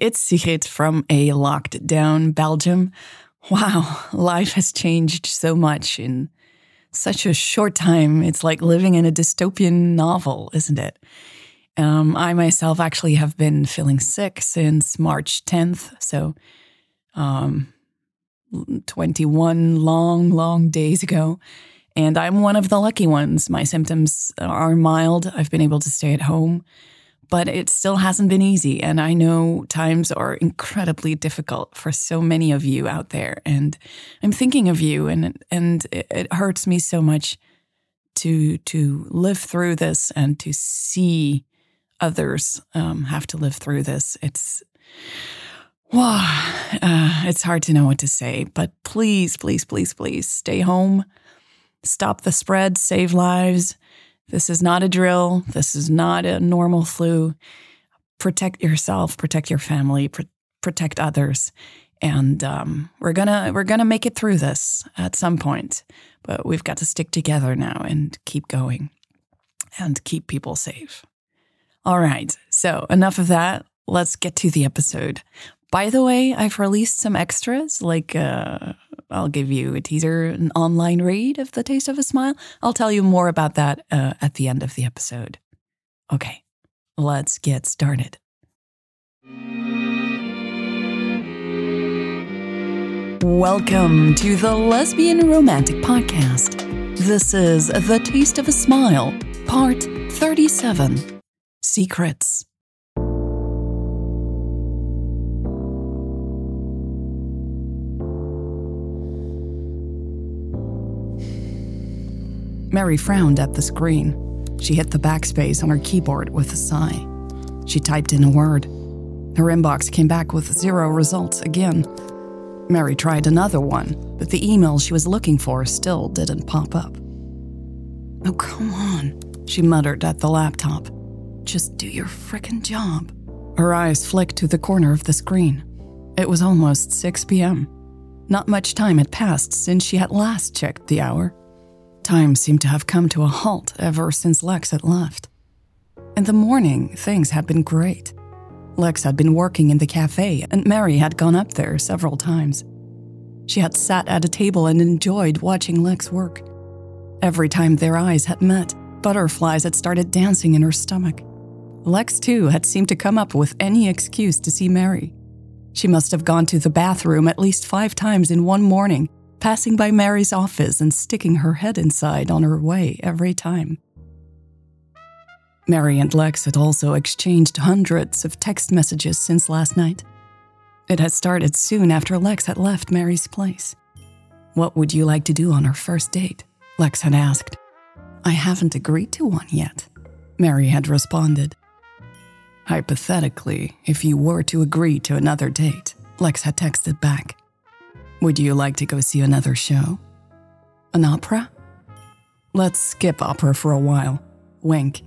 It's Sigrid from a locked down Belgium. Wow, life has changed so much in such a short time. It's like living in a dystopian novel, isn't it? Um, I myself actually have been feeling sick since March 10th. So, um, 21 long, long days ago. And I'm one of the lucky ones. My symptoms are mild. I've been able to stay at home but it still hasn't been easy. And I know times are incredibly difficult for so many of you out there. And I'm thinking of you, and and it hurts me so much to to live through this and to see others um, have to live through this. It's wow, uh, it's hard to know what to say. But please, please, please, please stay home. Stop the spread, save lives. This is not a drill. This is not a normal flu. Protect yourself, protect your family, pr- protect others. And um, we're gonna we're gonna make it through this at some point, but we've got to stick together now and keep going, and keep people safe. All right, so enough of that. Let's get to the episode. By the way, I've released some extras, like uh, I'll give you a teaser, an online read of The Taste of a Smile. I'll tell you more about that uh, at the end of the episode. Okay, let's get started. Welcome to the Lesbian Romantic Podcast. This is The Taste of a Smile, Part 37 Secrets. Mary frowned at the screen. She hit the backspace on her keyboard with a sigh. She typed in a word. Her inbox came back with zero results again. Mary tried another one, but the email she was looking for still didn't pop up. Oh, come on, she muttered at the laptop. Just do your frickin' job. Her eyes flicked to the corner of the screen. It was almost 6 p.m. Not much time had passed since she had last checked the hour. Time seemed to have come to a halt ever since Lex had left. In the morning, things had been great. Lex had been working in the cafe, and Mary had gone up there several times. She had sat at a table and enjoyed watching Lex work. Every time their eyes had met, butterflies had started dancing in her stomach. Lex, too, had seemed to come up with any excuse to see Mary. She must have gone to the bathroom at least five times in one morning passing by Mary's office and sticking her head inside on her way every time. Mary and Lex had also exchanged hundreds of text messages since last night. It had started soon after Lex had left Mary's place. What would you like to do on our first date? Lex had asked. I haven't agreed to one yet, Mary had responded. Hypothetically, if you were to agree to another date, Lex had texted back. Would you like to go see another show? An opera? Let's skip opera for a while. Wink.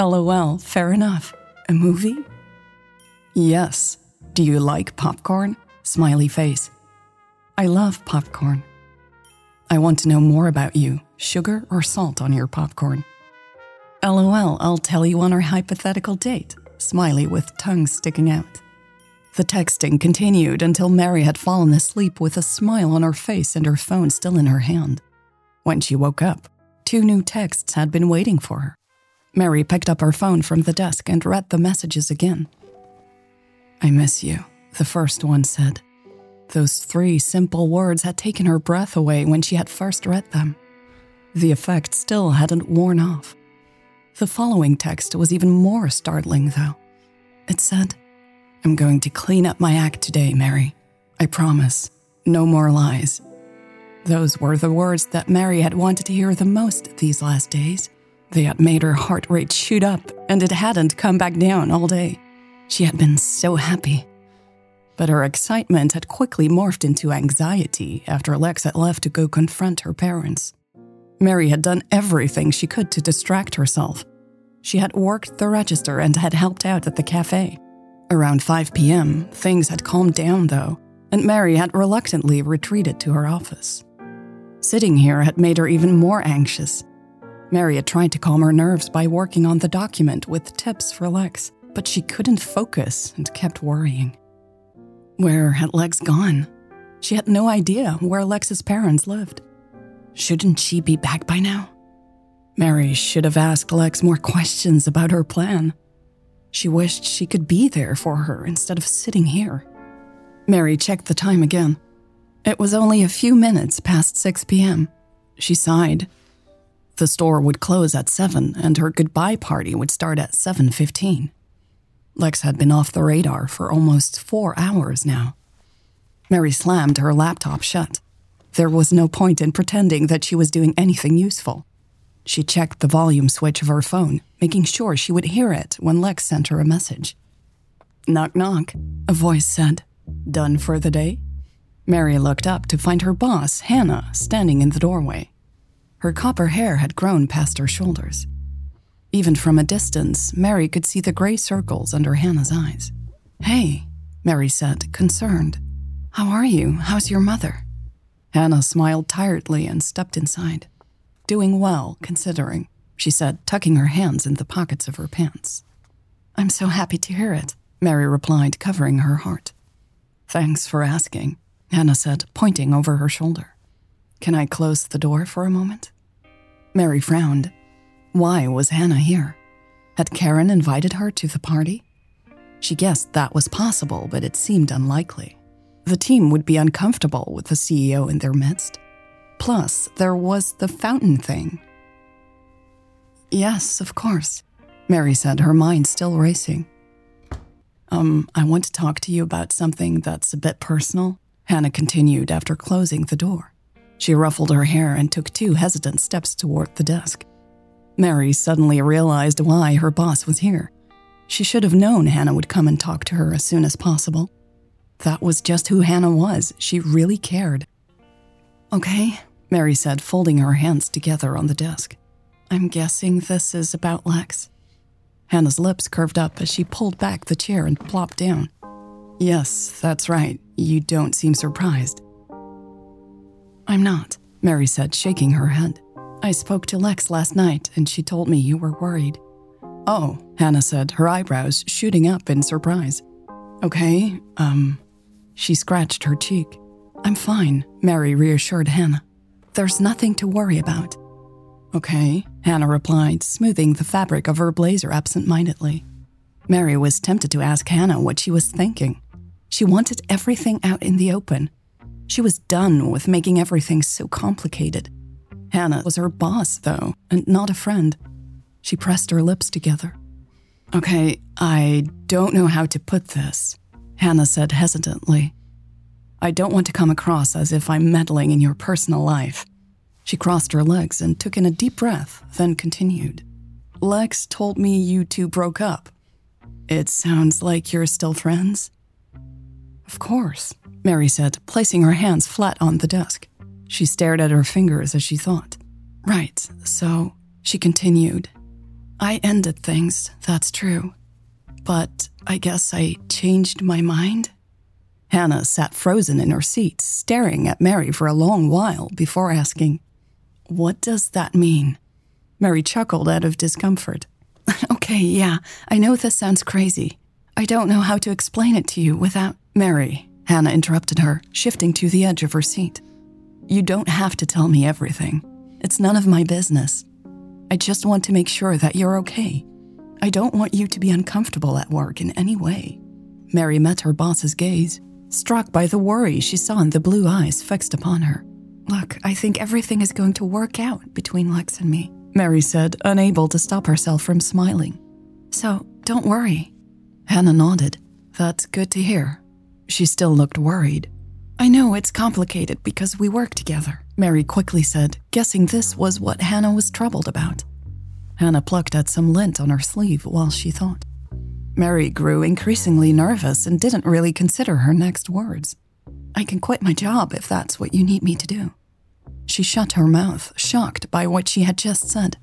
LOL, fair enough. A movie? Yes. Do you like popcorn? Smiley face. I love popcorn. I want to know more about you. Sugar or salt on your popcorn? LOL, I'll tell you on our hypothetical date. Smiley with tongue sticking out. The texting continued until Mary had fallen asleep with a smile on her face and her phone still in her hand. When she woke up, two new texts had been waiting for her. Mary picked up her phone from the desk and read the messages again. I miss you, the first one said. Those three simple words had taken her breath away when she had first read them. The effect still hadn't worn off. The following text was even more startling, though. It said, I'm going to clean up my act today, Mary. I promise. No more lies. Those were the words that Mary had wanted to hear the most these last days. They had made her heart rate shoot up, and it hadn't come back down all day. She had been so happy. But her excitement had quickly morphed into anxiety after Lex had left to go confront her parents. Mary had done everything she could to distract herself. She had worked the register and had helped out at the cafe. Around 5 p.m., things had calmed down, though, and Mary had reluctantly retreated to her office. Sitting here had made her even more anxious. Mary had tried to calm her nerves by working on the document with tips for Lex, but she couldn't focus and kept worrying. Where had Lex gone? She had no idea where Lex's parents lived. Shouldn't she be back by now? Mary should have asked Lex more questions about her plan. She wished she could be there for her instead of sitting here. Mary checked the time again. It was only a few minutes past 6 p.m. She sighed. The store would close at 7 and her goodbye party would start at 7:15. Lex had been off the radar for almost 4 hours now. Mary slammed her laptop shut. There was no point in pretending that she was doing anything useful. She checked the volume switch of her phone, making sure she would hear it when Lex sent her a message. Knock, knock, a voice said. Done for the day? Mary looked up to find her boss, Hannah, standing in the doorway. Her copper hair had grown past her shoulders. Even from a distance, Mary could see the gray circles under Hannah's eyes. Hey, Mary said, concerned. How are you? How's your mother? Hannah smiled tiredly and stepped inside. Doing well, considering, she said, tucking her hands in the pockets of her pants. I'm so happy to hear it, Mary replied, covering her heart. Thanks for asking, Hannah said, pointing over her shoulder. Can I close the door for a moment? Mary frowned. Why was Hannah here? Had Karen invited her to the party? She guessed that was possible, but it seemed unlikely. The team would be uncomfortable with the CEO in their midst. Plus, there was the fountain thing. Yes, of course, Mary said, her mind still racing. Um, I want to talk to you about something that's a bit personal, Hannah continued after closing the door. She ruffled her hair and took two hesitant steps toward the desk. Mary suddenly realized why her boss was here. She should have known Hannah would come and talk to her as soon as possible. That was just who Hannah was. She really cared. Okay, Mary said, folding her hands together on the desk. I'm guessing this is about Lex. Hannah's lips curved up as she pulled back the chair and plopped down. Yes, that's right. You don't seem surprised. I'm not, Mary said, shaking her head. I spoke to Lex last night and she told me you were worried. Oh, Hannah said, her eyebrows shooting up in surprise. Okay, um. She scratched her cheek. I'm fine, Mary reassured Hannah. There's nothing to worry about. Okay, Hannah replied, smoothing the fabric of her blazer absent mindedly. Mary was tempted to ask Hannah what she was thinking. She wanted everything out in the open. She was done with making everything so complicated. Hannah was her boss, though, and not a friend. She pressed her lips together. Okay, I don't know how to put this, Hannah said hesitantly. I don't want to come across as if I'm meddling in your personal life. She crossed her legs and took in a deep breath, then continued. Lex told me you two broke up. It sounds like you're still friends? Of course, Mary said, placing her hands flat on the desk. She stared at her fingers as she thought. Right, so, she continued. I ended things, that's true. But I guess I changed my mind? Hannah sat frozen in her seat, staring at Mary for a long while before asking, What does that mean? Mary chuckled out of discomfort. okay, yeah, I know this sounds crazy. I don't know how to explain it to you without. Mary, Hannah interrupted her, shifting to the edge of her seat. You don't have to tell me everything. It's none of my business. I just want to make sure that you're okay. I don't want you to be uncomfortable at work in any way. Mary met her boss's gaze struck by the worry she saw in the blue eyes fixed upon her. Look, I think everything is going to work out between Lex and me, Mary said, unable to stop herself from smiling. So, don't worry. Hannah nodded. That's good to hear. She still looked worried. I know it's complicated because we work together, Mary quickly said, guessing this was what Hannah was troubled about. Hannah plucked at some lint on her sleeve while she thought. Mary grew increasingly nervous and didn't really consider her next words. I can quit my job if that's what you need me to do. She shut her mouth, shocked by what she had just said.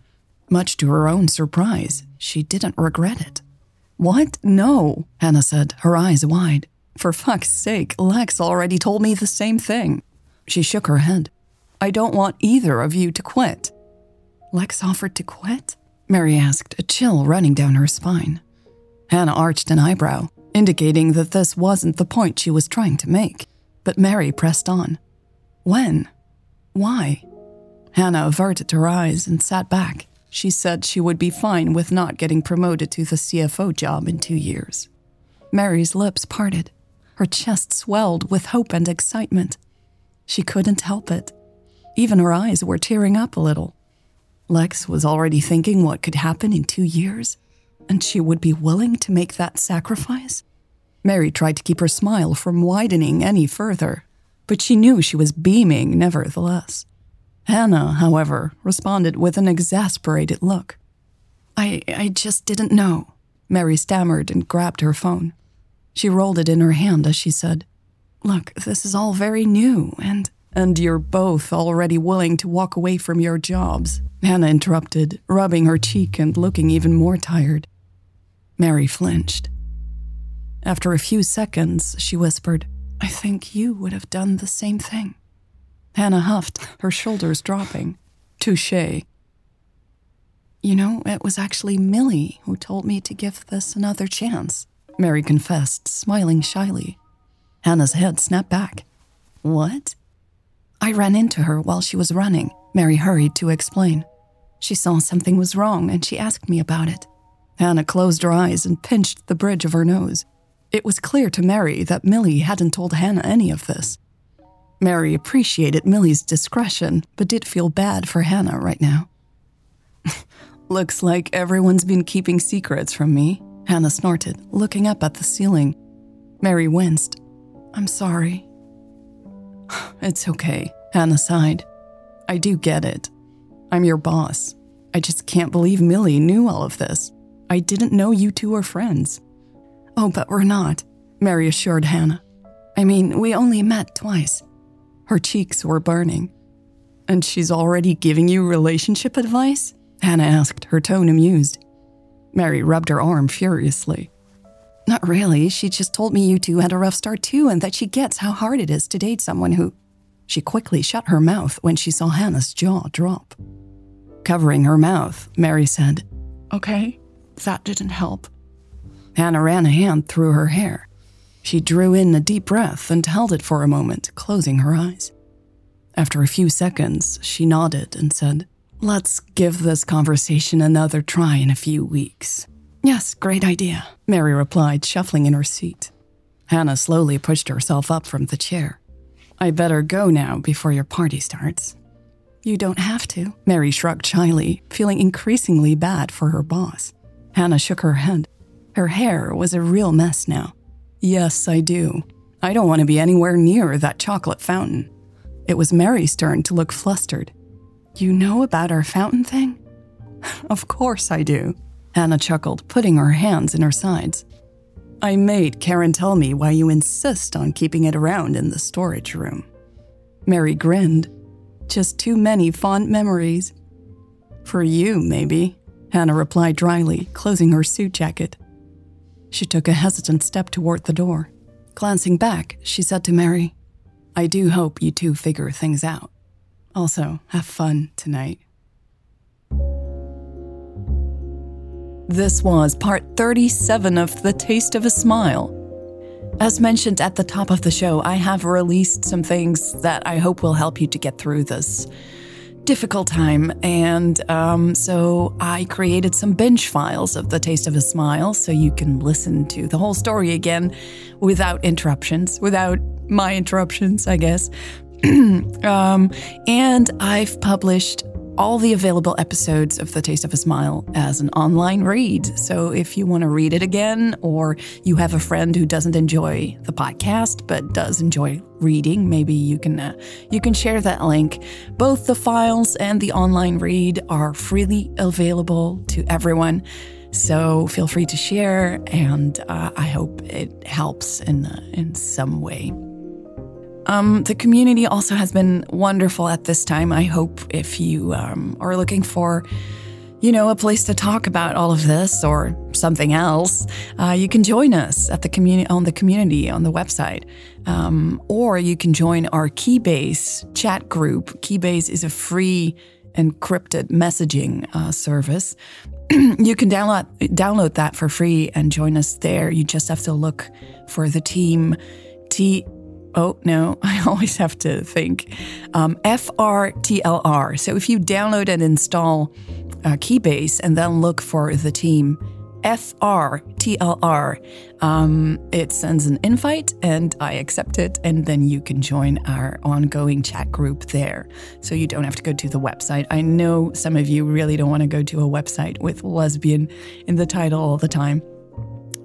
Much to her own surprise, she didn't regret it. What? No, Hannah said, her eyes wide. For fuck's sake, Lex already told me the same thing. She shook her head. I don't want either of you to quit. Lex offered to quit? Mary asked, a chill running down her spine. Hannah arched an eyebrow, indicating that this wasn't the point she was trying to make. But Mary pressed on. When? Why? Hannah averted her eyes and sat back. She said she would be fine with not getting promoted to the CFO job in two years. Mary's lips parted. Her chest swelled with hope and excitement. She couldn't help it. Even her eyes were tearing up a little. Lex was already thinking what could happen in two years, and she would be willing to make that sacrifice? Mary tried to keep her smile from widening any further, but she knew she was beaming nevertheless. Hannah, however, responded with an exasperated look. I, I just didn't know. Mary stammered and grabbed her phone. She rolled it in her hand as she said, Look, this is all very new, and. And you're both already willing to walk away from your jobs, Hannah interrupted, rubbing her cheek and looking even more tired. Mary flinched. After a few seconds, she whispered, I think you would have done the same thing. Hannah huffed, her shoulders dropping. Touche. You know, it was actually Millie who told me to give this another chance, Mary confessed, smiling shyly. Hannah's head snapped back. What? I ran into her while she was running, Mary hurried to explain. She saw something was wrong and she asked me about it. Hannah closed her eyes and pinched the bridge of her nose. It was clear to Mary that Millie hadn't told Hannah any of this. Mary appreciated Millie's discretion, but did feel bad for Hannah right now. Looks like everyone's been keeping secrets from me, Hannah snorted, looking up at the ceiling. Mary winced. I'm sorry. It's okay, Hannah sighed. I do get it. I'm your boss. I just can't believe Millie knew all of this. I didn't know you two were friends. Oh, but we're not, Mary assured Hannah. I mean, we only met twice. Her cheeks were burning. And she's already giving you relationship advice? Hannah asked, her tone amused. Mary rubbed her arm furiously. Not really. She just told me you two had a rough start too, and that she gets how hard it is to date someone who. She quickly shut her mouth when she saw Hannah's jaw drop. Covering her mouth, Mary said, Okay, that didn't help. Hannah ran a hand through her hair. She drew in a deep breath and held it for a moment, closing her eyes. After a few seconds, she nodded and said, Let's give this conversation another try in a few weeks. Yes, great idea, Mary replied, shuffling in her seat. Hannah slowly pushed herself up from the chair. I better go now before your party starts. You don't have to, Mary shrugged shyly, feeling increasingly bad for her boss. Hannah shook her head. Her hair was a real mess now. Yes, I do. I don't want to be anywhere near that chocolate fountain. It was Mary's turn to look flustered. You know about our fountain thing? of course I do. Hannah chuckled, putting her hands in her sides. I made Karen tell me why you insist on keeping it around in the storage room. Mary grinned. Just too many fond memories. For you, maybe, Hannah replied dryly, closing her suit jacket. She took a hesitant step toward the door. Glancing back, she said to Mary, I do hope you two figure things out. Also, have fun tonight. This was part 37 of The Taste of a Smile. As mentioned at the top of the show, I have released some things that I hope will help you to get through this difficult time. And um, so I created some binge files of The Taste of a Smile so you can listen to the whole story again without interruptions, without my interruptions, I guess. um, and I've published all the available episodes of The Taste of a Smile as an online read. So if you want to read it again, or you have a friend who doesn't enjoy the podcast but does enjoy reading, maybe you can uh, you can share that link. Both the files and the online read are freely available to everyone. So feel free to share, and uh, I hope it helps in uh, in some way. Um, the community also has been wonderful at this time. I hope if you um, are looking for, you know, a place to talk about all of this or something else, uh, you can join us at the community on the community on the website, um, or you can join our Keybase chat group. Keybase is a free encrypted messaging uh, service. you can download download that for free and join us there. You just have to look for the team T. Oh no, I always have to think um, FRTLR. So if you download and install uh, Keybase and then look for the team FRTLR. Um, it sends an invite and I accept it, and then you can join our ongoing chat group there. So you don't have to go to the website. I know some of you really don't want to go to a website with lesbian in the title all the time.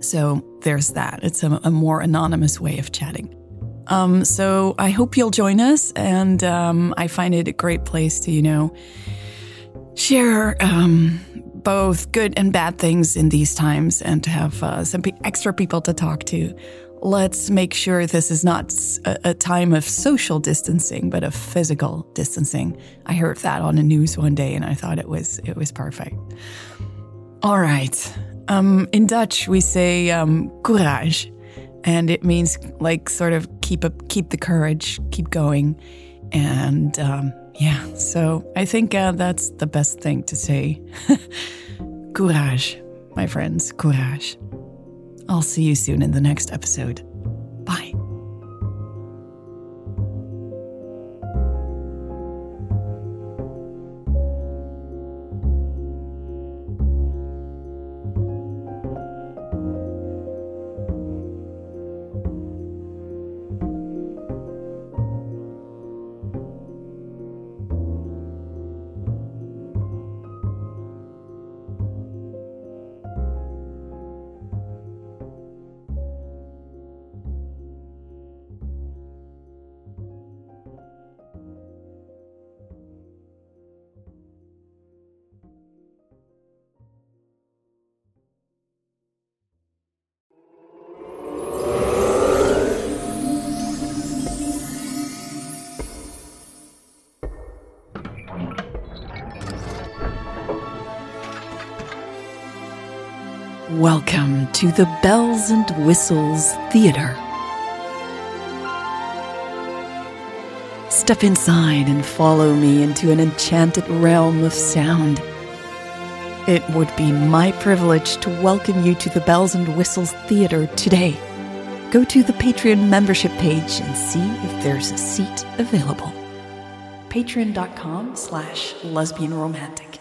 So there's that. It's a, a more anonymous way of chatting. Um, so I hope you'll join us, and um, I find it a great place to, you know, share um, both good and bad things in these times and to have uh, some extra people to talk to. Let's make sure this is not a, a, time of social distancing, but of physical distancing. I heard that on the news one day, and I thought it was it was perfect. All right, um, in Dutch we say um, courage, and it means like sort of keep up, keep the courage, keep going, and um, yeah, so I think uh, that's the best thing to say. courage, my friends, courage. I'll see you soon in the next episode. Welcome to the Bells and Whistles Theater. Step inside and follow me into an enchanted realm of sound. It would be my privilege to welcome you to the Bells and Whistles Theater today. Go to the Patreon membership page and see if there's a seat available. Patreon.com slash lesbian romantic.